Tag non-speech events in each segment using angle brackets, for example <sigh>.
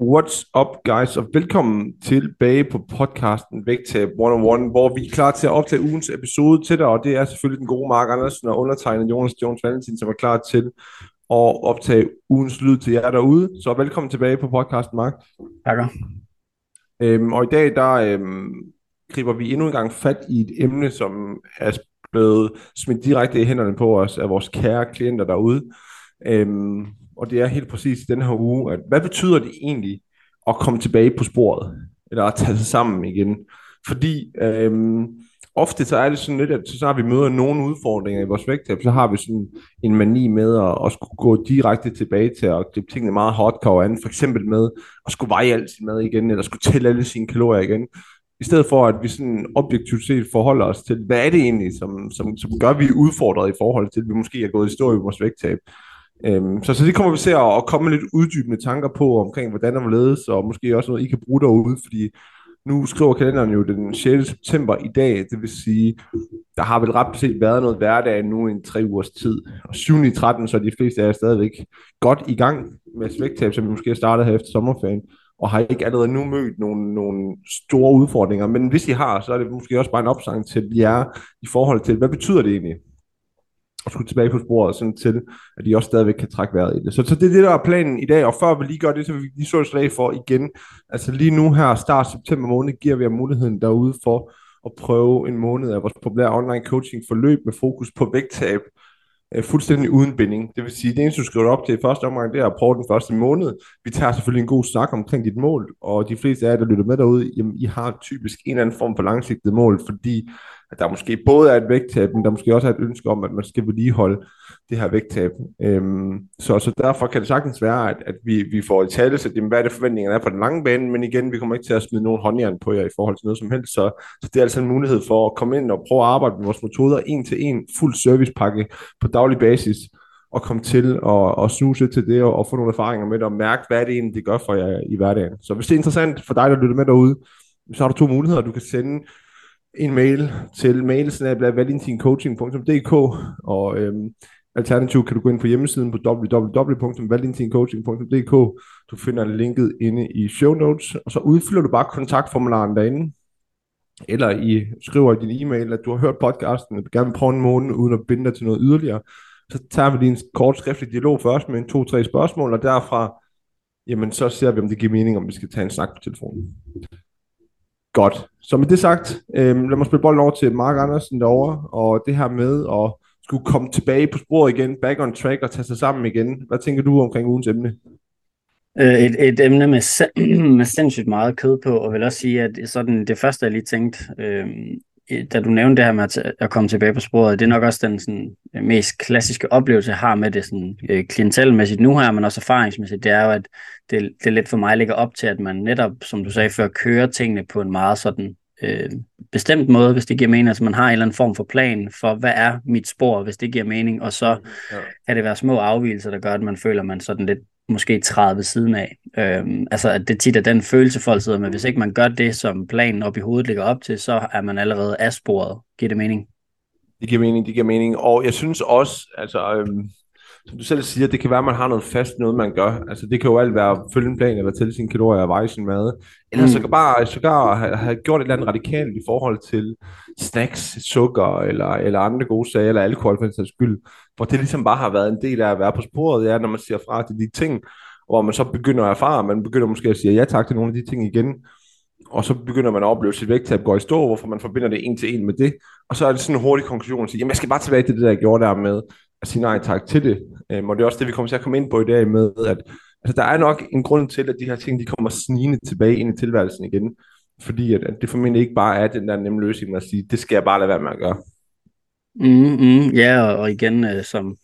What's up, guys, og velkommen tilbage på podcasten Vægtab 101, hvor vi er klar til at optage ugens episode til dig, og det er selvfølgelig den gode Mark Andersen og undertegnet Jonas Jones Valentin, som er klar til at optage ugens lyd til jer derude. Så velkommen tilbage på podcasten, Mark. Takker. Øhm, og i dag, der øhm, griber vi endnu en gang fat i et emne, som er blevet smidt direkte i hænderne på os af vores kære klienter derude. Øhm, og det er helt præcis i den her uge, at hvad betyder det egentlig at komme tilbage på sporet, eller at tage sig sammen igen? Fordi øhm, ofte så er det sådan lidt, at så snart vi møder nogle udfordringer i vores vægttab, så har vi sådan en mani med at, at skulle gå direkte tilbage til at gribe tingene meget hardcore an, for eksempel med at skulle veje alt sin mad igen, eller skulle tælle alle sine kalorier igen, i stedet for at vi sådan objektivt set forholder os til, hvad er det egentlig, som, som, som gør, at vi er udfordret i forhold til, at vi måske er gået i stå i vores vægttab. Øhm, så, så det kommer vi til at, at komme med lidt uddybende tanker på omkring, hvordan der ledes, og måske også noget, I kan bruge derude, fordi nu skriver kalenderen jo den 6. september i dag, det vil sige, der har vel ret set været noget hverdag nu i en tre ugers tid. Og 7. i 13, så er de fleste af jer stadigvæk godt i gang med vægttab, som vi måske har startet her efter sommerferien, og har ikke allerede nu mødt nogle, nogle store udfordringer. Men hvis I har, så er det måske også bare en opsang til jer i forhold til, hvad betyder det egentlig? Skulle tilbage på sporet, sådan til, at de også stadigvæk kan trække vejret i det. Så, så det er det, der er planen i dag, og før vi lige gør det, så vil vi lige så et slag for igen. Altså lige nu her, start september måned, giver vi jer muligheden derude for at prøve en måned af vores populære online coaching forløb med fokus på vægttab, øh, fuldstændig uden binding. Det vil sige, det eneste, du skriver op til i første omgang, det er at prøve den første måned. Vi tager selvfølgelig en god snak omkring dit mål, og de fleste af jer, der lytter med derude, jamen, I har typisk en eller anden form for langsigtet mål, fordi at der måske både er et vægttab, men der måske også er et ønske om, at man skal vedligeholde det her vægttab. Øhm, så, så derfor kan det sagtens være, at, at vi, vi får i tale, så hvad er det forventningerne er på den lange bane, men igen, vi kommer ikke til at smide nogen håndjern på jer i forhold til noget som helst, så, så det er altså en mulighed for at komme ind og prøve at arbejde med vores metoder en til en, fuld servicepakke på daglig basis, og komme til at, at snuse til det og, og få nogle erfaringer med det og mærke, hvad det egentlig det gør for jer i hverdagen. Så hvis det er interessant for dig, der lytter med derude, så har du to muligheder. Du kan sende en mail til mailsnabla.valentincoaching.dk og øhm, alternativt kan du gå ind på hjemmesiden på www.valentincoaching.dk Du finder linket inde i show notes, og så udfylder du bare kontaktformularen derinde, eller I skriver i din e-mail, at du har hørt podcasten, og du gerne vil prøve en måned, uden at binde dig til noget yderligere. Så tager vi lige en kort skriftlig dialog først med en to-tre spørgsmål, og derfra, jamen så ser vi, om det giver mening, om vi skal tage en snak på telefonen. Godt. Så med det sagt, øh, lad mig spille bolden over til Mark Andersen derovre, og det her med at skulle komme tilbage på sporet igen, back on track og tage sig sammen igen. Hvad tænker du omkring ugens emne? Øh, et, et emne med, <clears throat> med sindssygt meget kød på, og vil også sige, at sådan det første, jeg lige tænkte, øh, da du nævnte det her med at, at komme tilbage på sporet, det er nok også den sådan, mest klassiske oplevelse, jeg har med det sådan, øh, klientelmæssigt nu her, men også erfaringsmæssigt, det er jo, at det, det lidt for mig ligger op til, at man netop, som du sagde før, kører tingene på en meget sådan øh, bestemt måde, hvis det giver mening. Altså man har en eller anden form for plan for, hvad er mit spor, hvis det giver mening, og så ja. kan det være små afvielser, der gør, at man føler, at man sådan lidt måske træde ved siden af. Øhm, altså at det tit er den følelse, folk sidder med. Hvis ikke man gør det, som planen op i hovedet ligger op til, så er man allerede afsporet. Giver det mening? Det giver mening, det giver mening. Og jeg synes også, altså, øhm, som du selv siger, det kan være, at man har noget fast, noget man gør. Altså det kan jo alt være at følge en plan, eller tælle sine kalorier og veje sin mad. Eller mm. så kan bare sågar have, have gjort et eller andet radikalt i forhold til snacks, sukker, eller, eller andre gode sager, eller alkohol for en sags skyld. Hvor det ligesom bare har været en del af at være på sporet, ja, når man siger fra til de ting, hvor man så begynder at erfare, man begynder måske at sige ja tak til nogle af de ting igen, og så begynder man at opleve sit vægttab gå i stå, hvorfor man forbinder det en til en med det, og så er det sådan en hurtig konklusion at sige, jamen jeg skal bare tilbage til det, der jeg gjorde der med at sige nej tak til det. Øhm, og det er også det, vi kommer til at komme ind på i dag med, at altså, der er nok en grund til, at de her ting, de kommer snigende tilbage ind i tilværelsen igen, fordi at, at det formentlig ikke bare er den der nemme løsning at sige, det skal jeg bare lade være med at gøre. Mm, mm, ja, og igen, øh, som,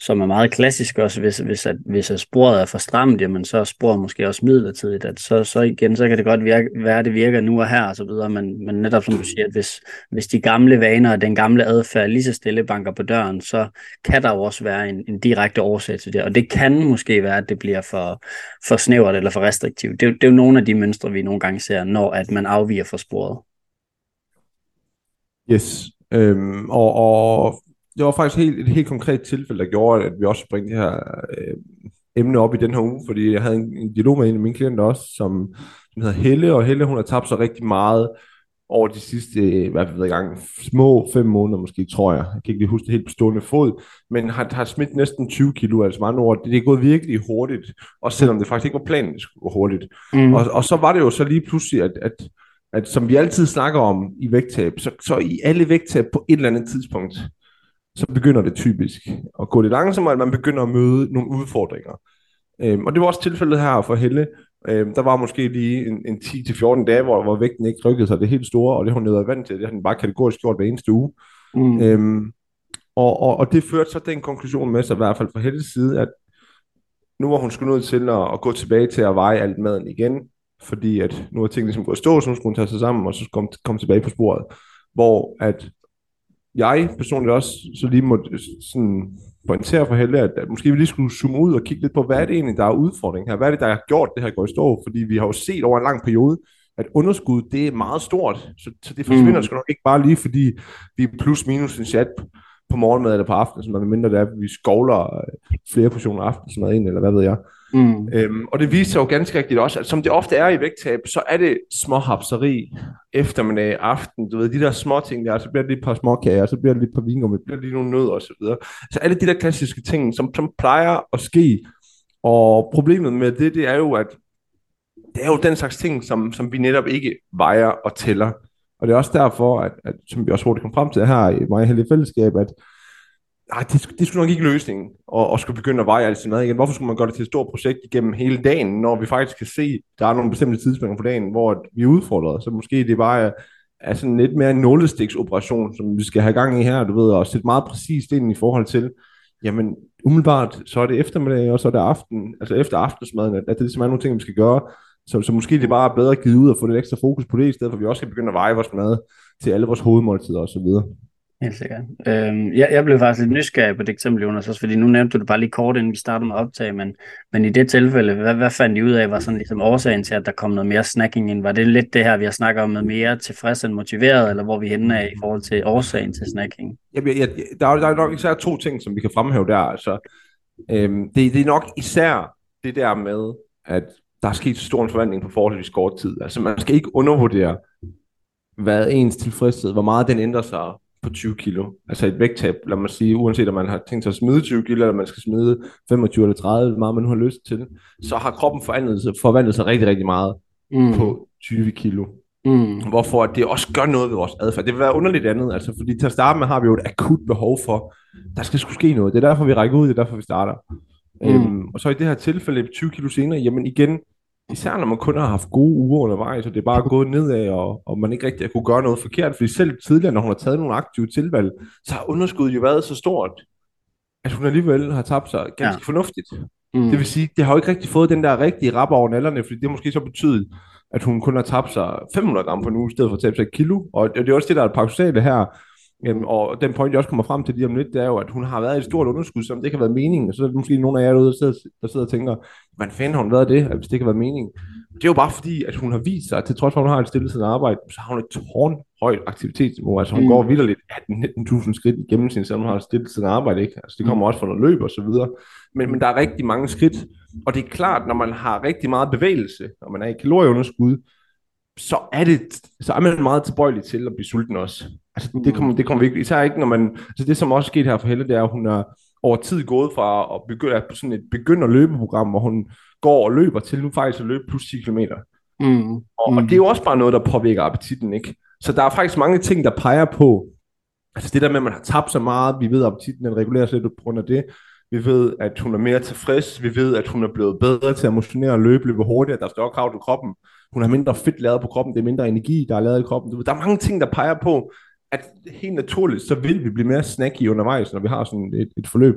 som er meget klassisk også, hvis, hvis, at, hvis at sporet er for stramt, jamen så er sporet måske også midlertidigt, at så, så igen, så kan det godt virke, være, at det virker nu og her og så videre, men, men netop som du siger, at hvis, hvis de gamle vaner og den gamle adfærd lige så stille banker på døren, så kan der jo også være en, en direkte årsag til det, og det kan måske være, at det bliver for, for snævert eller for restriktivt. Det, er, det er jo nogle af de mønstre, vi nogle gange ser, når at man afviger fra sporet. Yes, øhm, og, og det var faktisk helt, et helt konkret tilfælde, der gjorde, at vi også bringte det her øh, emne op i den her uge, fordi jeg havde en, en dialog med en af mine klienter også, som, som hedder Helle, og Helle hun har tabt sig rigtig meget over de sidste, i hvert fald gang, små fem måneder måske, tror jeg. Jeg kan ikke lige huske det helt på stående fod, men har, har smidt næsten 20 kilo, altså mange ord. Det, det er gået virkelig hurtigt, også selvom det faktisk ikke var planen, det skulle gå hurtigt. Mm. Og, og så var det jo så lige pludselig, at, at, at som vi altid snakker om i vægttab, så, så i alle vægttab på et eller andet tidspunkt, så begynder det typisk at gå lidt langsommere, at man begynder at møde nogle udfordringer. Øhm, og det var også tilfældet her for Helle. Øhm, der var måske lige en, en 10-14 dage, hvor, hvor vægten ikke rykkede sig det helt store, og det hun været vant til, det har hun bare kategorisk gjort hver eneste uge. Mm. Øhm, og, og, og det førte så den konklusion med sig, i hvert fald fra Helles side, at nu var hun skulle nødt til at, at gå tilbage til at veje alt maden igen, fordi at nu er tingene ligesom gået stå, så nu skulle hun tage sig sammen, og så komme kom tilbage på sporet. Hvor at jeg personligt også så lige må sådan pointere for Helle, at, måske vi lige skulle zoome ud og kigge lidt på, hvad er det egentlig, der er udfordring her? Hvad er det, der har gjort det her går i stå? Fordi vi har jo set over en lang periode, at underskud, det er meget stort, så, så det forsvinder mm. sgu nok ikke bare lige, fordi vi er plus minus en chat på morgenmad eller på aftensmad, mindre det er, at vi skovler flere portioner aftensmad ind, eller hvad ved jeg. Mm. Øhm, og det viser sig jo ganske rigtigt også, at som det ofte er i vægttab, så er det småhapseri eftermiddag, aften, du ved, de der små ting der, så bliver det lige et par småkager, så bliver det lige et par vingummi, bliver det lige nogle nødder osv. Så, så alle de der klassiske ting, som, som plejer at ske, og problemet med det, det er jo, at det er jo den slags ting, som, som vi netop ikke vejer og tæller. Og det er også derfor, at, at som vi også hurtigt kom frem til her i meget heldige fællesskab, at nej, det, det skulle nok ikke løsningen, og, og skulle begynde at veje alt sin mad igen. Hvorfor skulle man gøre det til et stort projekt igennem hele dagen, når vi faktisk kan se, at der er nogle bestemte tidspunkter på dagen, hvor vi er udfordret. Så måske det bare er, er sådan lidt mere en nålestiksoperation, som vi skal have gang i her, du ved, og sætte meget præcist ind i forhold til, jamen umiddelbart, så er det eftermiddag, og så er det aften, altså efter aftensmaden, at, at det er nogle ting, vi skal gøre. Så, så måske det er bare bedre givet ud at få lidt ekstra fokus på det, i stedet for at vi også skal begynde at veje vores mad til alle vores hovedmåltider og så videre. Helt sikkert. Øhm, jeg, jeg blev faktisk lidt nysgerrig på det eksempel, Jonas, også fordi nu nævnte du det bare lige kort, inden vi startede med optag, men, men i det tilfælde, hvad, hvad fandt I ud af, var sådan ligesom årsagen til, at der kom noget mere snacking ind? Var det lidt det her, vi har snakket om, med mere tilfreds end motiveret, eller hvor vi henne af i forhold til årsagen til snacking? Jamen, jeg, der, er, der er nok især to ting, som vi kan fremhæve der. Altså, øhm, det, det er nok især det der med, at der er sket stor en forvandling på forholdsvis kort tid. Altså, man skal ikke undervurdere, hvad ens tilfredshed, hvor meget den ændrer sig på 20 kilo. Altså et vægttab, lad mig sige, uanset om man har tænkt sig at smide 20 kilo, eller man skal smide 25 eller 30, hvor meget man nu har lyst til, så har kroppen forvandlet sig, forvandlet sig rigtig, rigtig meget mm. på 20 kilo. Mm. Hvorfor at det også gør noget ved vores adfærd. Det vil være underligt andet, altså, fordi til at starte med har vi jo et akut behov for, der skal skulle ske noget. Det er derfor, vi rækker ud, det er derfor, vi starter. Mm. Øhm, og så i det her tilfælde, 20 kilo senere, jamen igen, især når man kun har haft gode uger undervejs, og det er bare gået nedad, og, og man ikke rigtig har kunne gøre noget forkert, fordi selv tidligere, når hun har taget nogle aktive tilvalg, så har underskuddet jo været så stort, at hun alligevel har tabt sig ganske ja. fornuftigt. Mm. Det vil sige, det har jo ikke rigtig fået den der rigtige rap over nallerne, fordi det måske så betydet, at hun kun har tabt sig 500 gram på en uge, i stedet for at tabe sig et kilo. Og det er også det, der er paradoxale her, Øhm, og den point, jeg også kommer frem til lige om lidt, det er jo, at hun har været i et stort underskud, som det ikke har været meningen. Og så er det måske nogle af jer derude, der sidder, der sidder og tænker, hvordan fanden har hun været det, hvis det ikke har været meningen? Det er jo bare fordi, at hun har vist sig, at til trods for, at hun har et stillesiddende arbejde, så har hun et tårnhøjt aktivitetsniveau. Altså hun mm. går vidderligt 18-19.000 skridt igennem sin, selvom hun har et stillesiddende arbejde. Ikke? Altså det kommer mm. også fra noget løb og så videre. Men, men der er rigtig mange skridt. Og det er klart, når man har rigtig meget bevægelse, og man er i kalorieunderskud, så er, det, så er man meget tilbøjelig til at blive sulten også. Altså, det kommer, det kommer virkelig, især ikke, når man, altså det som også sket her for Helle, det er, at hun er over tid gået fra at begynde på sådan et begynder løbeprogram, hvor hun går og løber til nu faktisk at løbe plus 10 km. Mm. Og, og det er jo også bare noget, der påvirker appetitten, ikke? Så der er faktisk mange ting, der peger på, altså det der med, at man har tabt så meget, vi ved, at appetitten den regulerer sig lidt på grund af det, vi ved, at hun er mere tilfreds, vi ved, at hun er blevet bedre til at motionere og løbe, løbe hurtigere, der er større krav til kroppen, hun har mindre fedt lavet på kroppen, det er mindre energi, der er lavet i kroppen. Der er mange ting, der peger på, at helt naturligt, så vil vi blive mere snacky undervejs, når vi har sådan et, et forløb.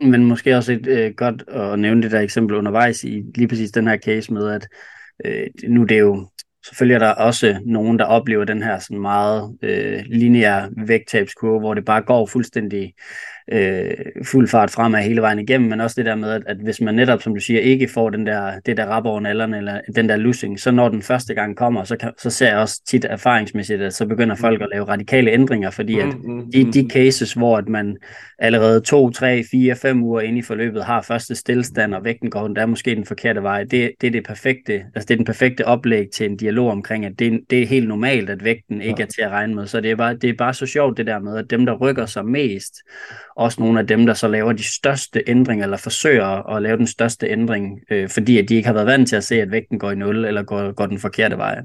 Men måske også et øh, godt at nævne det der eksempel undervejs i lige præcis den her case med, at øh, nu det er jo selvfølgelig er der også nogen, der oplever den her sådan meget øh, lineære vægttabskurve, hvor det bare går fuldstændig øh, fuld fart fremad hele vejen igennem, men også det der med, at, at hvis man netop, som du siger, ikke får den der, det der rap over nallerne, eller den der losing, så når den første gang kommer, så, kan, så ser jeg også tit erfaringsmæssigt, at så begynder folk at lave radikale ændringer, fordi at mm, mm, de, de mm. cases, hvor at man allerede to, tre, fire, fem uger inde i forløbet har første stillstand, og vægten går, der er måske den forkerte vej, det, det er det perfekte, altså det er den perfekte oplæg til en dialog omkring, at det, det er helt normalt, at vægten ikke er til at regne med, så det er bare, det er bare så sjovt det der med, at dem, der rykker sig mest, også nogle af dem, der så laver de største ændringer, eller forsøger at lave den største ændring, øh, fordi at de ikke har været vant til at se, at vægten går i nul, eller går, går den forkerte vej.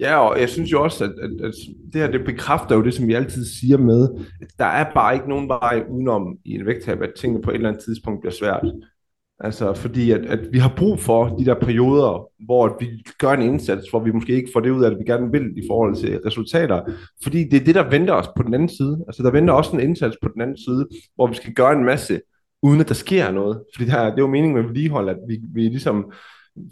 Ja, og jeg synes jo også, at, at, at det her det bekræfter jo det, som vi altid siger med, at der er bare ikke nogen vej udenom i en vægttab, at tingene på et eller andet tidspunkt bliver svært. Altså fordi, at, at vi har brug for de der perioder, hvor vi gør en indsats, hvor vi måske ikke får det ud af at vi gerne vil i forhold til resultater. Fordi det er det, der venter os på den anden side. Altså der venter også en indsats på den anden side, hvor vi skal gøre en masse, uden at der sker noget. Fordi det, her, det er jo meningen med vedligehold, at vi, vi ligesom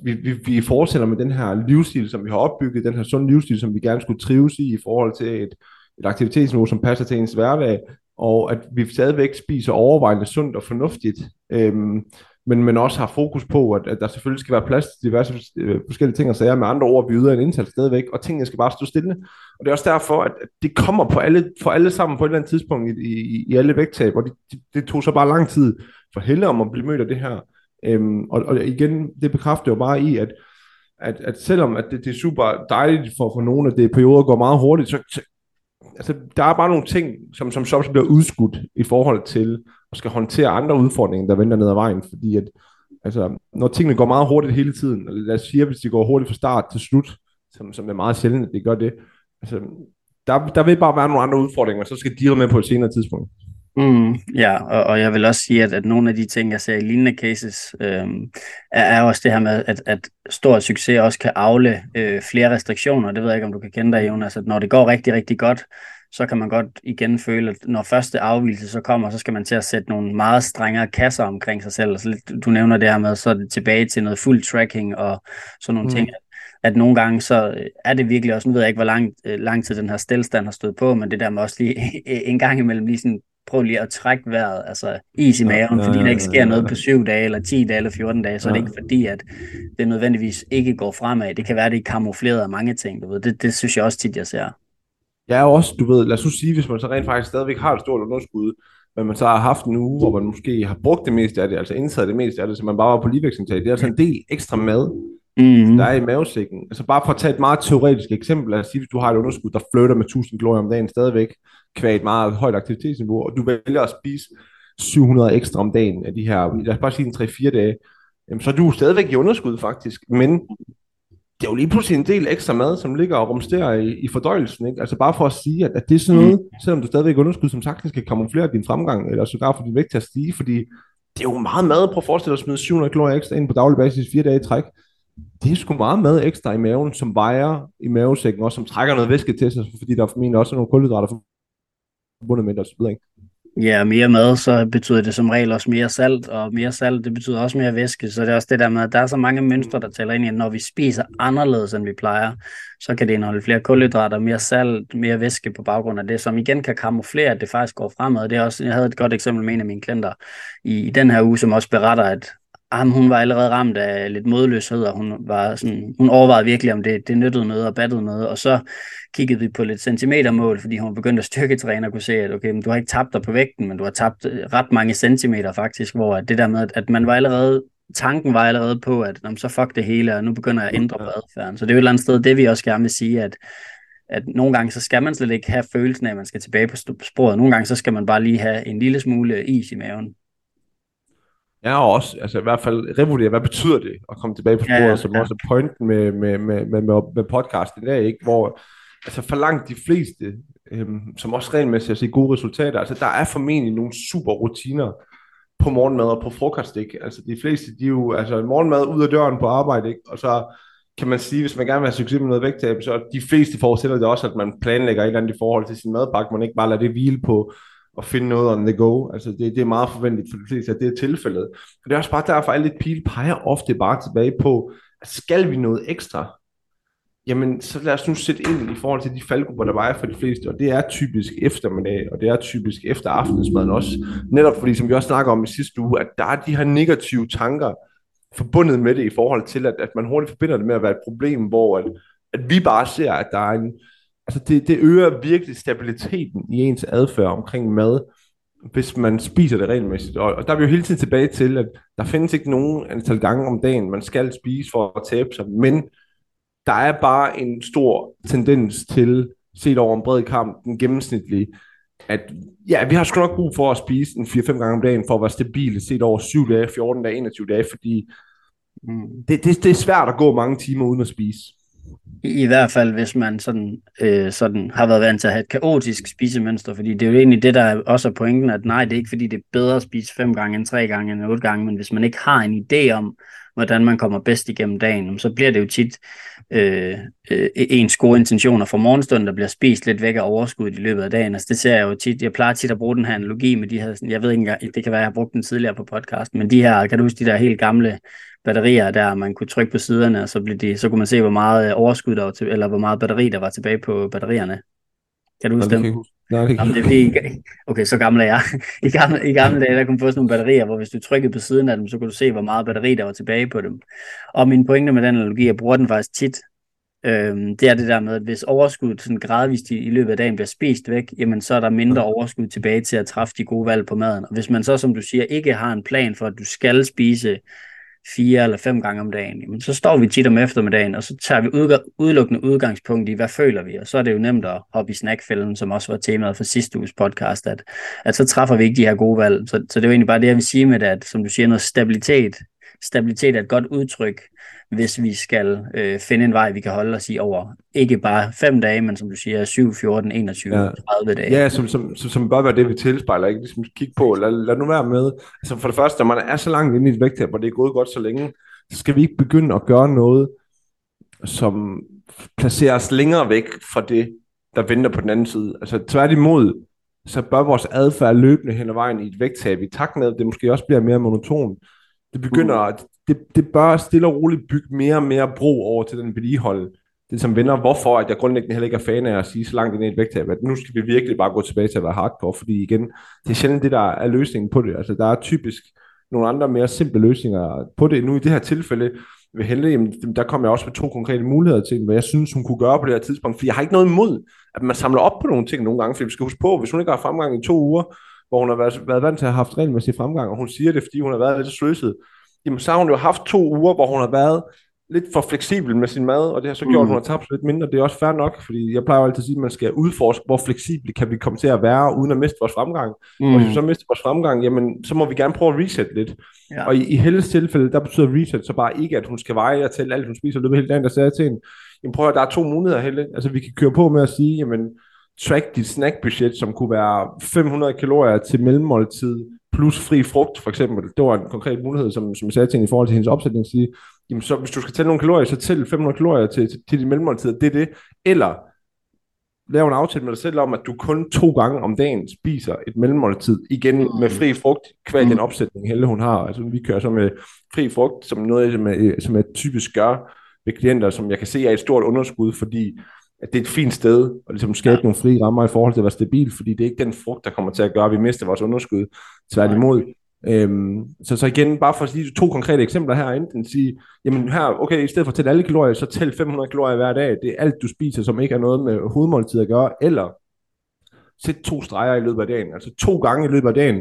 vi, vi, vi fortsætter med den her livsstil, som vi har opbygget, den her sunde livsstil, som vi gerne skulle trives i, i forhold til et, et aktivitetsniveau, som passer til ens hverdag, og at vi stadigvæk spiser overvejende sundt og fornuftigt. Øhm, men, men også har fokus på, at, at der selvfølgelig skal være plads til diverse øh, forskellige ting og sager. Med andre ord, vi yder en indsats stadigvæk, og tingene skal bare stå stille. Og det er også derfor, at det kommer på alle, for alle sammen på et eller andet tidspunkt i, i, i alle vægttab, og det, det, det tog så bare lang tid for Helle om at blive mødt af det her. Øhm, og, og igen, det bekræfter jo bare i, at, at, at selvom at det, det er super dejligt for, for nogen, at det perioder går meget hurtigt, så, så altså, der er bare nogle ting, som, som så bliver udskudt i forhold til og skal håndtere andre udfordringer, der venter ned ad vejen, fordi at, altså, når tingene går meget hurtigt hele tiden, og lad os sige, hvis de går hurtigt fra start til slut, som, som er meget sjældent, at det gør det, altså, der, der vil bare være nogle andre udfordringer, og så skal de med på et senere tidspunkt. Mm, ja, og, og jeg vil også sige, at, at nogle af de ting, jeg ser i lignende cases, øh, er, er også det her med, at, at stor succes også kan afle øh, flere restriktioner. Det ved jeg ikke, om du kan kende dig, Jonas, at når det går rigtig, rigtig godt, så kan man godt igen føle, at når første afvielse så kommer, så skal man til at sætte nogle meget strengere kasser omkring sig selv. Altså, du nævner det her med, så er det tilbage til noget fuld tracking og sådan nogle mm. ting, at nogle gange så er det virkelig også, nu ved jeg ikke, hvor lang, øh, lang tid den her stillstand har stået på, men det der med også lige <laughs> en gang imellem lige sådan prøv lige at trække vejret, altså is i maven, ja, fordi der ikke sker noget på 7 dage, eller 10 dage, eller 14 dage, så ja. er det ikke fordi, at det nødvendigvis ikke går fremad. Det kan være, at det er kamufleret af mange ting, du ved. Det, det synes jeg også tit, jeg ser. Ja, også, du ved, lad os nu sige, hvis man så rent faktisk stadigvæk har et stort underskud, men man så har haft en uge, hvor man måske har brugt det meste af det, altså indtaget det meste af det, så man bare var på ligevægtsindtag. Det er altså en del ekstra mad, mm-hmm. der er i mavesækken. Altså bare for at tage et meget teoretisk eksempel, lad os sige, hvis du har et underskud, der flytter med 1000 kalorier om dagen stadigvæk, kvæg et meget højt aktivitetsniveau, og du vælger at spise 700 ekstra om dagen af de her, lad os bare sige en 3-4 dage, jamen, så er du stadigvæk i underskud faktisk, men det er jo lige pludselig en del ekstra mad, som ligger og rumsterer i, i fordøjelsen. Ikke? Altså bare for at sige, at, at det er sådan noget, mm. selvom du stadigvæk er underskud, som sagtens kan kamuflere din fremgang, eller sågar få din vægt til at stige, fordi det er jo meget mad. Prøv at forestille dig at smide 700 kalorier ekstra ind på daglig basis fire dage i træk. Det er sgu meget mad ekstra i maven, som vejer i mavesækken, og som trækker noget væske til sig, fordi der formentlig også er nogle kulhydrater forbundet med det osv. Ja, mere mad, så betyder det som regel også mere salt, og mere salt, det betyder også mere væske, så det er også det der med, at der er så mange mønstre, der tæller ind i, at når vi spiser anderledes, end vi plejer, så kan det indeholde flere kulhydrater, mere salt, mere væske på baggrund af det, som igen kan kamuflere, at det faktisk går fremad. Det er også, jeg havde et godt eksempel med en af mine klienter i, i den her uge, som også beretter, at ah, hun var allerede ramt af lidt modløshed, og hun, var sådan, hun overvejede virkelig, om det, det nyttede noget og battede noget, og så kiggede vi på lidt centimetermål, fordi hun begyndte at styrketræne og kunne se, at okay, men du har ikke tabt dig på vægten, men du har tabt øh, ret mange centimeter faktisk, hvor det der med, at man var allerede tanken var allerede på, at så fuck det hele, og nu begynder jeg at ændre på adfærden. Så det er jo et eller andet sted, det vi også gerne vil sige, at, at nogle gange, så skal man slet ikke have følelsen af, at man skal tilbage på sporet. Nogle gange, så skal man bare lige have en lille smule is i maven. Ja, og også, altså i hvert fald revurdere, hvad betyder det at komme tilbage på sporet, ja, ja, som også er pointen med, med, med, med, med, podcasten i dag, ikke? hvor altså for langt de fleste, øhm, som også regelmæssigt at se gode resultater, altså der er formentlig nogle super rutiner på morgenmad og på frokost, ikke? Altså de fleste, de er jo, altså morgenmad ud af døren på arbejde, ikke? Og så kan man sige, hvis man gerne vil have succes med noget vægttab, så de fleste forudsætter det også, at man planlægger et eller andet i forhold til sin madpakke, man ikke bare lader det hvile på at finde noget on the go. Altså det, det er meget forventeligt for de fleste, at det er tilfældet. Og det er også bare derfor, at alle pil peger ofte bare tilbage på, at skal vi noget ekstra, jamen så lad os nu sætte ind i forhold til de faldgrupper, der vejer for de fleste, og det er typisk eftermiddag, og det er typisk efter aftensmaden også. Netop fordi, som vi også snakker om i sidste uge, at der er de her negative tanker forbundet med det i forhold til, at, at man hurtigt forbinder det med at være et problem, hvor at, at vi bare ser, at der er en, altså det, det øger virkelig stabiliteten i ens adfærd omkring mad, hvis man spiser det regelmæssigt. Og, og der er vi jo hele tiden tilbage til, at der findes ikke nogen antal gange om dagen, man skal spise for at tabe sig, men der er bare en stor tendens til, set over en bred kamp, den gennemsnitlige, at ja, vi har sgu nok brug for at spise en 4-5 gange om dagen, for at være stabil, set over 7 dage, 14 dage, 21 dage, fordi mm. det, det, det er svært at gå mange timer uden at spise. I, I hvert fald, hvis man sådan, øh, sådan har været vant til at have et kaotisk spisemønster, fordi det er jo egentlig det, der også er pointen, at nej, det er ikke fordi, det er bedre at spise fem gange end tre gange end otte gange, men hvis man ikke har en idé om, hvordan man kommer bedst igennem dagen, så bliver det jo tit øh, øh, ens gode intentioner fra morgenstunden, der bliver spist lidt væk af overskuddet i løbet af dagen. Altså det ser jeg jo tit, jeg plejer tit at bruge den her analogi med de her, jeg ved ikke engang, det kan være, jeg har brugt den tidligere på podcast, men de her, kan du huske de der helt gamle batterier, der man kunne trykke på siderne, og så, blev de, så kunne man se, hvor meget øh, overskud der var til, eller hvor meget batteri der var tilbage på batterierne. Kan du huske dem? Nej, det kan det, okay, så gammel er jeg. I gamle, I gamle dage, der kunne få sådan nogle batterier, hvor hvis du trykkede på siden af dem, så kunne du se, hvor meget batteri der var tilbage på dem. Og min pointe med den analogi, jeg bruger den faktisk tit, øhm, det er det der med, at hvis overskuddet sådan gradvist i, i løbet af dagen bliver spist væk, jamen så er der mindre overskud tilbage til at træffe de gode valg på maden. Og hvis man så, som du siger, ikke har en plan for, at du skal spise fire eller fem gange om dagen, jamen, så står vi tit om eftermiddagen, og så tager vi udelukkende udgangspunkt i, hvad føler vi, og så er det jo nemt at hoppe i snackfælden, som også var temaet for sidste uges podcast, at, at så træffer vi ikke de her gode valg. Så, så det er jo egentlig bare det, jeg vil sige med det, at som du siger, noget stabilitet. Stabilitet er et godt udtryk, hvis vi skal øh, finde en vej, vi kan holde os i over ikke bare fem dage, men som du siger, 7, 14, 21, ja. 30 dage. Ja, som, som, som, som bør være det, vi tilspejler, ikke? Ligesom kigge på, lad, lad nu være med. Altså for det første, når man er så langt inde i et vægttab, og det er gået godt så længe, så skal vi ikke begynde at gøre noget, som placerer os længere væk fra det, der venter på den anden side. Altså tværtimod, så bør vores adfærd løbende hen ad vejen i et vægttab, i takt med, at det måske også bliver mere monoton. Det begynder, at det, det bør stille og roligt bygge mere og mere bro over til den vedligehold. Det som vender, hvorfor at jeg grundlæggende heller ikke er fan af at sige så langt ind i et vægttab, at nu skal vi virkelig bare gå tilbage til at være hardcore, fordi igen, det er sjældent det, der er løsningen på det. Altså der er typisk nogle andre mere simple løsninger på det. Nu i det her tilfælde, ved Helle, jamen, der kom jeg også med to konkrete muligheder til, hvad jeg synes, hun kunne gøre på det her tidspunkt. For jeg har ikke noget imod, at man samler op på nogle ting nogle gange, for vi skal huske på, hvis hun ikke har fremgang i to uger, hvor hun har været, været vant til at have haft regelmæssig fremgang, og hun siger det, fordi hun har været lidt sløset, jamen så har hun jo haft to uger, hvor hun har været lidt for fleksibel med sin mad, og det har så gjort, mm. at hun har tabt lidt mindre. Det er også fair nok, fordi jeg plejer jo altid at sige, at man skal udforske, hvor fleksible kan vi komme til at være, uden at miste vores fremgang. Mm. Og hvis vi så mister vores fremgang, jamen, så må vi gerne prøve at reset lidt. Ja. Og i, i Helles tilfælde, der betyder reset så bare ikke, at hun skal veje og tælle alt, hun spiser løbet hele dagen, der sagde til hende, jamen prøv at der er to muligheder, Helle. Altså vi kan køre på med at sige, jamen track dit snackbudget, som kunne være 500 kalorier til mellemmåltid, plus fri frugt, for eksempel. Det var en konkret mulighed, som, som jeg sagde til hende i forhold til hendes opsætning, sige, jamen så hvis du skal tælle nogle kalorier, så tæl 500 kalorier til, til, til de mellemmåltider, det er det. Eller lave en aftale med dig selv om, at du kun to gange om dagen spiser et mellemmåltid, igen med fri frugt, kvad mm. den opsætning, Helle hun har. Altså vi kører så med fri frugt, som noget, som jeg, som jeg typisk gør ved klienter, som jeg kan se er et stort underskud, fordi at det er et fint sted at ligesom skabe ja. nogle frie rammer i forhold til at være stabil, fordi det er ikke den frugt, der kommer til at gøre, at vi mister vores underskud. Tværtimod. Øhm, så, så igen, bare for at sige to konkrete eksempler her, enten sige, jamen her, okay, i stedet for at tælle alle kalorier, så tæl 500 kalorier hver dag, det er alt du spiser, som ikke har noget med hovedmåltid at gøre, eller sæt to streger i løbet af dagen, altså to gange i løbet af dagen,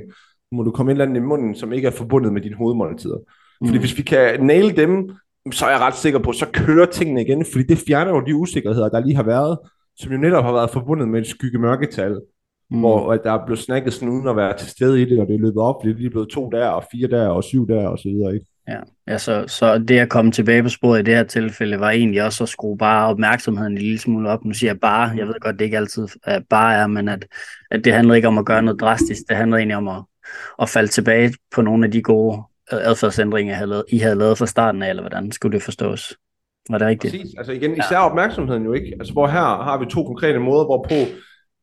må du komme et eller andet i munden, som ikke er forbundet med dine hovedmåltider. Fordi mm. hvis vi kan nail dem, så er jeg ret sikker på, så kører tingene igen, fordi det fjerner jo de usikkerheder, der lige har været, som jo netop har været forbundet med et skygge mørketal, mm. hvor der er blevet snakket sådan uden at være til stede i det, og det er løbet op, det er lige blevet to der, og fire der, og syv der, og så videre, ikke? Ja, ja så, så det at komme tilbage på sporet i det her tilfælde, var egentlig også at skrue bare opmærksomheden en lille smule op. Nu siger jeg bare, jeg ved godt, det ikke altid at bare er, men at, at det handler ikke om at gøre noget drastisk, det handler egentlig om at, at falde tilbage på nogle af de gode adfærdsændringer, I havde, lavet, I havde lavet fra starten af, eller hvordan skulle det forstås? Var det rigtigt? Præcis. Altså igen, især ja. opmærksomheden jo ikke. Altså hvor her har vi to konkrete måder, hvorpå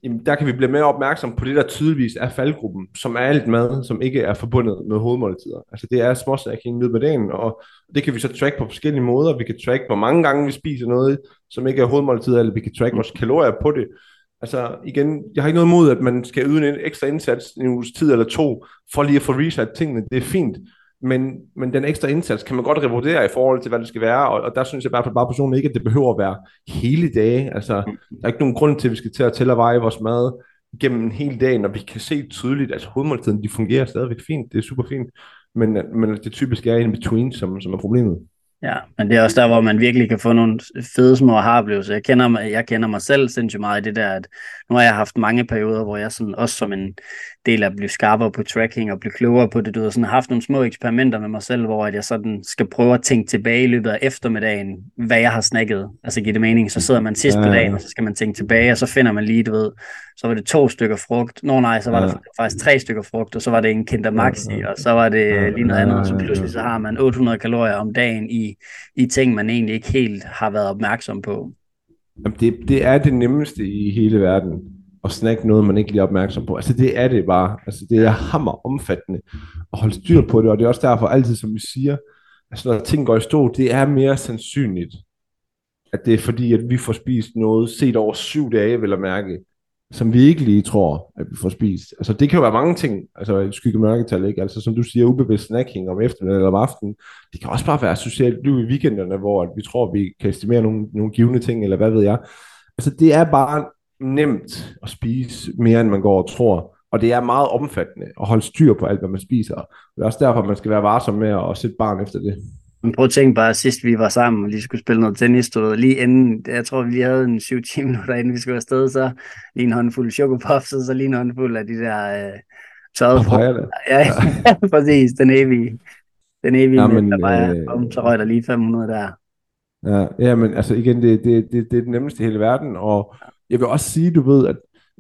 jamen, der kan vi blive mere opmærksom på det, der tydeligvis er faldgruppen, som er alt mad, som ikke er forbundet med hovedmåltider. Altså det er småsnacking ned på dagen, og det kan vi så track på forskellige måder. Vi kan track, hvor mange gange vi spiser noget, som ikke er hovedmåltider, eller vi kan track vores kalorier på det. Altså igen, jeg har ikke noget imod, at man skal yde en ekstra indsats en uges tid eller to, for lige at få reset tingene. Det er fint. Men, men den ekstra indsats kan man godt revurdere i forhold til, hvad det skal være, og, og der synes jeg bare, bare personligt ikke, at det behøver at være hele dage. Altså, der er ikke nogen grund til, at vi skal til at tælle og veje vores mad gennem en hel dag, når vi kan se tydeligt, at hovedmåltiden, de fungerer stadigvæk fint, det er super fint, men, men det typisk er in between, som, som er problemet. Ja, men det er også der, hvor man virkelig kan få nogle fede små oplevelser. Jeg kender, mig, jeg kender mig selv sindssygt meget i det der, at nu har jeg haft mange perioder, hvor jeg sådan, også som en del af at blive skarpere på tracking og blive klogere på det, du har sådan haft nogle små eksperimenter med mig selv, hvor jeg sådan skal prøve at tænke tilbage i løbet af eftermiddagen, hvad jeg har snakket. Altså giver det mening, så sidder man sidst på dagen, og så skal man tænke tilbage, og så finder man lige, du ved, så var det to stykker frugt. Nå nej, så var der faktisk tre stykker frugt, og så var det en Kinder Maxi, og så var det lige noget andet, så pludselig så har man 800 kalorier om dagen i, i ting, man egentlig ikke helt har været opmærksom på. Jamen det, det er det nemmeste i hele verden at snakke noget, man ikke lige er opmærksom på. Altså det er det bare. Altså det er hammer omfattende at holde styr på det, og det er også derfor altid, som vi siger, altså når ting går i stå, det er mere sandsynligt, at det er fordi, at vi får spist noget set over syv dage, vil jeg mærke, som vi ikke lige tror, at vi får spist. Altså det kan jo være mange ting, altså et skygge mørketal, ikke? Altså som du siger, ubevidst snacking om eftermiddagen eller om aftenen. Det kan også bare være socialt liv i weekenderne, hvor vi tror, at vi kan estimere nogle, nogle givende ting, eller hvad ved jeg. Altså det er bare nemt at spise mere, end man går og tror. Og det er meget omfattende at holde styr på alt, hvad man spiser. Det er også derfor, man skal være varsom med at sætte barn efter det. Men prøv at tænke bare, sidst vi var sammen og lige skulle spille noget tennis, du ved, lige inden, jeg tror, vi havde en 7-10 minutter, inden vi skulle afsted, så lige en håndfuld chokopuffs, og så lige en håndfuld af de der øh, tørrede frugt. Ja, <laughs> ja, præcis, den evige, den evige ja, men, der bare, øh, så røg der lige 500 der. Ja, ja men altså igen, det, det, det, det er det nemmeste i hele verden, og jeg vil også sige, du ved, at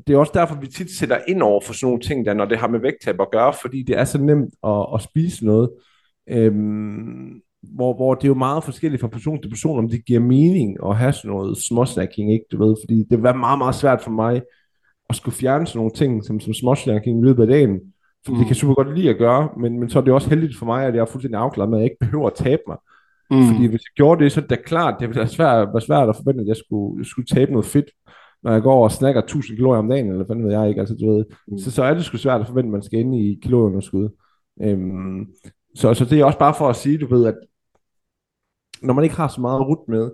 det er også derfor, vi tit sætter ind over for sådan nogle ting, der, når det har med vægttab at gøre, fordi det er så nemt at, at spise noget. Øhm, hvor, hvor det er jo meget forskelligt fra person til person, om det giver mening at have sådan noget småsnacking, ikke, du ved, fordi det var meget, meget svært for mig at skulle fjerne sådan nogle ting, som, som småsnacking i løbet af dagen, for mm. det kan super godt lide at gøre, men, men så er det også heldigt for mig, at jeg er fuldstændig afklaret med, at jeg ikke behøver at tabe mig. Mm. Fordi hvis jeg gjorde det, så er det klart, det ville være svært, være svært at forvente, at jeg skulle, jeg skulle tabe noget fedt, når jeg går og snakker 1000 kalorier om dagen, eller hvad ved jeg ikke, altså du ved, mm. så, så er det sgu svært at forvente, at man skal ind i kalorieunderskud. Øhm, så, så det er også bare for at sige, du ved, at når man ikke har så meget rut med,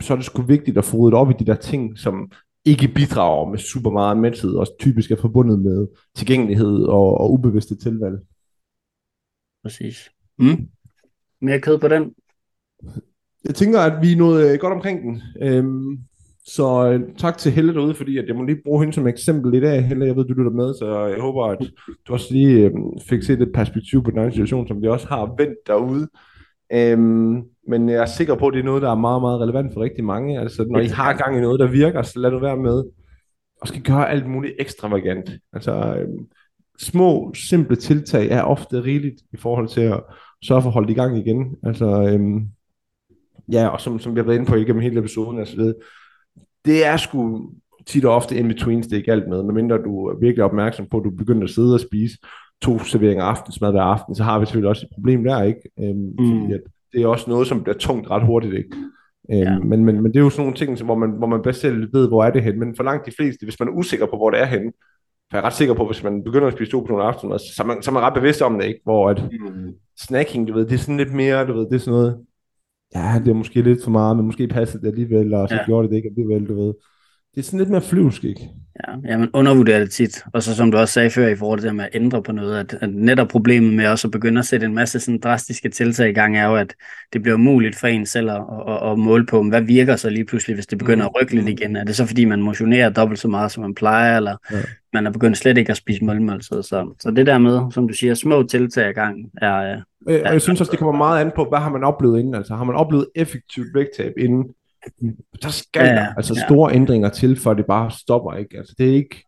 så er det sgu vigtigt at få ryddet op i de der ting, som ikke bidrager med super meget mæthed, og typisk er forbundet med tilgængelighed og, og ubevidste tilvalg. Præcis. Mm. Mere kød på den? Jeg tænker, at vi er nået øh, godt omkring den. Øhm, så øh, tak til Helle derude, fordi at jeg må lige bruge hende som eksempel i dag. Helle, jeg ved, du lytter med, så jeg håber, at du også lige øh, fik set et perspektiv på den situation, som vi også har vendt derude. Øhm, men jeg er sikker på, at det er noget, der er meget, meget relevant for rigtig mange. Altså, når I har gang i noget, der virker, så lad du være med og skal gøre alt muligt ekstravagant. Altså, øhm, små, simple tiltag er ofte rigeligt i forhold til at sørge for at holde det i gang igen. Altså, øhm, ja, og som, som vi har været inde på igennem hele episoden, altså, det er sgu tit og ofte in between, det er ikke alt med, medmindre du er virkelig opmærksom på, at du begynder at sidde og spise to serveringer aftensmad hver aften, så har vi selvfølgelig også et problem der, ikke? Øhm, mm. At det er også noget, som bliver tungt ret hurtigt, ikke? Øhm, ja. men, men, men det er jo sådan nogle ting, som, hvor, man, hvor man bedst selv ved, hvor er det hen. Men for langt de fleste, hvis man er usikker på, hvor det er henne, for jeg er ret sikker på, hvis man begynder at spise to nogle aftenmad, så er man, så er man ret bevidst om det, ikke? Hvor at mm. snacking, du ved, det er sådan lidt mere, du ved, det er sådan noget, ja, det er måske lidt for meget, men måske passer det alligevel, og så ja. gjorde det det ikke alligevel, du ved. Det er sådan lidt mere flyvsk, ikke? Ja, ja, man undervurderer det tit. Og så som du også sagde før i forhold til det med at ændre på noget, at, at netop problemet med også at begynde at sætte en masse sådan drastiske tiltag i gang, er jo, at det bliver umuligt for en selv at, at, at måle på, hvad virker så lige pludselig, hvis det begynder at rykke lidt mm. igen. Er det så fordi, man motionerer dobbelt så meget, som man plejer, eller ja. man er begyndt slet ikke at spise målmåltid. Så, så det der med, som du siger, små tiltag i gang, er, er og jeg synes også, det kommer meget an på, hvad har man oplevet inden. Altså har man oplevet effektivt vægttab inden, der skal ja, ja, altså store ja. ændringer til, for det bare stopper, ikke? Altså det er ikke,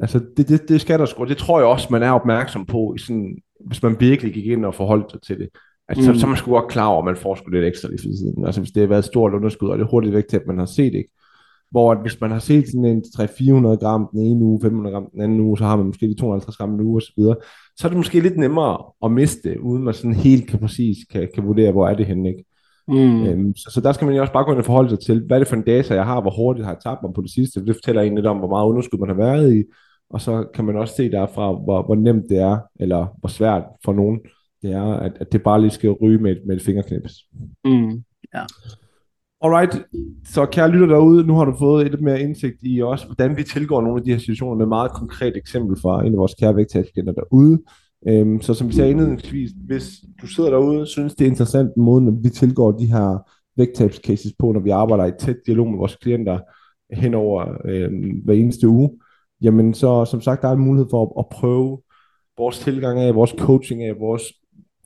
altså det, det, det skal der sgu, det tror jeg også, man er opmærksom på, i sådan, hvis man virkelig gik ind og forholdt sig til det. Altså, mm. så, så man skulle godt klar over, at man får sgu lidt ekstra lige for siden. Altså hvis det har været et stort underskud, og det er hurtigt vægttab, man har set, ikke? Hvor at hvis man har set sådan en 300-400 gram den ene uge, 500 gram den anden uge, så har man måske de 250 gram den uge osv., så er det måske lidt nemmere at miste, uden man sådan helt kan præcis kan, kan vurdere, hvor er det henne, ikke? Mm. Øhm, så, så der skal man jo også bare gå ind og forholde sig til, hvad er det for en data, jeg har, hvor hurtigt har jeg tabt mig på det sidste, det fortæller en lidt om, hvor meget underskud man har været i, og så kan man også se derfra, hvor, hvor nemt det er, eller hvor svært for nogen det er, at, at det bare lige skal ryge med, med et fingerknips. Mm. Ja. Alright, så kære lytter derude, nu har du fået lidt mere indsigt i også, hvordan vi tilgår nogle af de her situationer med meget konkret eksempel fra en af vores kære vægttabskender derude. Øhm, så som vi sagde indledningsvis, hvis du sidder derude og synes, det er interessant måden, vi tilgår de her vægttabscases på, når vi arbejder i tæt dialog med vores klienter hen over øhm, hver eneste uge, jamen så som sagt, der er en mulighed for at, at prøve vores tilgang af, vores coaching af, vores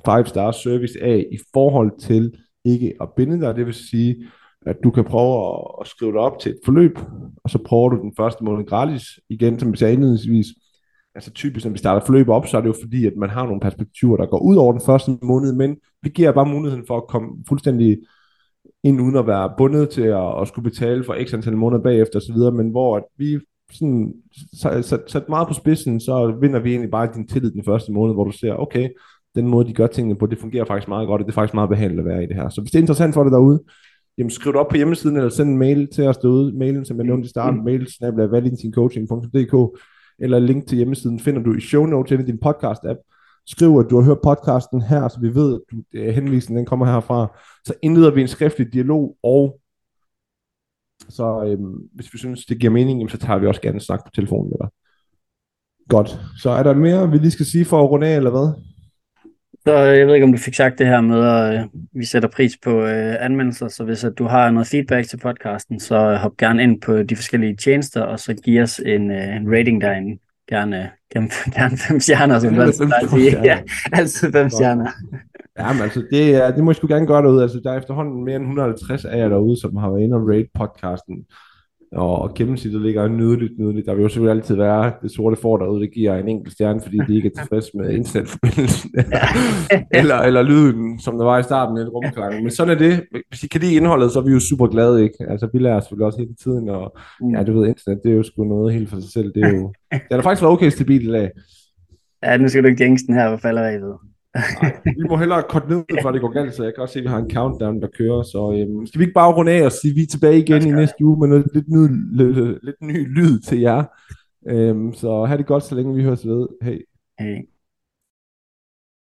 five star service af i forhold til ikke at binde dig, det vil sige, at du kan prøve at, at skrive dig op til et forløb, og så prøver du den første måned gratis. Igen, som vi sagde indledningsvis, altså typisk, når vi starter forløb op, så er det jo fordi, at man har nogle perspektiver, der går ud over den første måned, men vi giver bare muligheden for at komme fuldstændig ind uden at være bundet til at, at skulle betale for x antal måneder bagefter osv., men hvor at vi sådan sat, sat meget på spidsen, så vinder vi egentlig bare din tillid den første måned, hvor du ser, okay, den måde, de gør tingene på, det fungerer faktisk meget godt, og det er faktisk meget behandlet at være i det her. Så hvis det er interessant for dig derude, jamen skriv det op på hjemmesiden, eller send en mail til os derude. Mailen, som jeg nævnte i starten, mm. mail snabla valentincoaching.dk, eller link til hjemmesiden finder du i show notes i din podcast-app. Skriv, at du har hørt podcasten her, så vi ved, at du, øh, henvisningen den kommer herfra. Så indleder vi en skriftlig dialog, og så øhm, hvis vi synes, det giver mening, jamen, så tager vi også gerne en snak på telefonen med dig. Godt. Så er der mere, vi lige skal sige for at runde af, eller hvad? Så jeg ved ikke, om du fik sagt det her med, at øh, vi sætter pris på øh, anmeldelser, så hvis at du har noget feedback til podcasten, så hop gerne ind på de forskellige tjenester, og så giv os en, øh, en rating derinde. Gerne, gerne, <laughs> gerne fem stjerner, som man sige. Ja, altid fem stjerner. Ja, men altså, det, det må jeg sgu gerne gøre derude. Altså, der er efterhånden mere end 150 af jer derude, som har været inde og rate podcasten og, gennemsnittet ligger nydeligt, nydeligt. Der vil jo selvfølgelig altid være det sorte for derude, det giver en enkelt stjerne, fordi de ikke er tilfreds med <laughs> internetforbindelsen, <laughs> eller, eller lyden, som der var i starten, et rumklang. Men sådan er det. Hvis I kan lide indholdet, så er vi jo super glade, ikke? Altså, vi lærer selvfølgelig også hele tiden, og ja, du ved, internet, det er jo sgu noget helt for sig selv. Det er jo, <laughs> det har faktisk været okay stabilt i dag. Ja, nu skal du ikke den her, hvor falder jeg ved. Nej, vi må hellere korte ned, før det går galt, så jeg kan også se, at vi har en countdown, der kører. Så øhm, skal vi ikke bare runde af og sige, vi er tilbage igen i næste uge med noget lidt, ny, lidt, lidt ny lyd til jer. Øhm, så have det godt, så længe vi høres ved. Hej. Hej.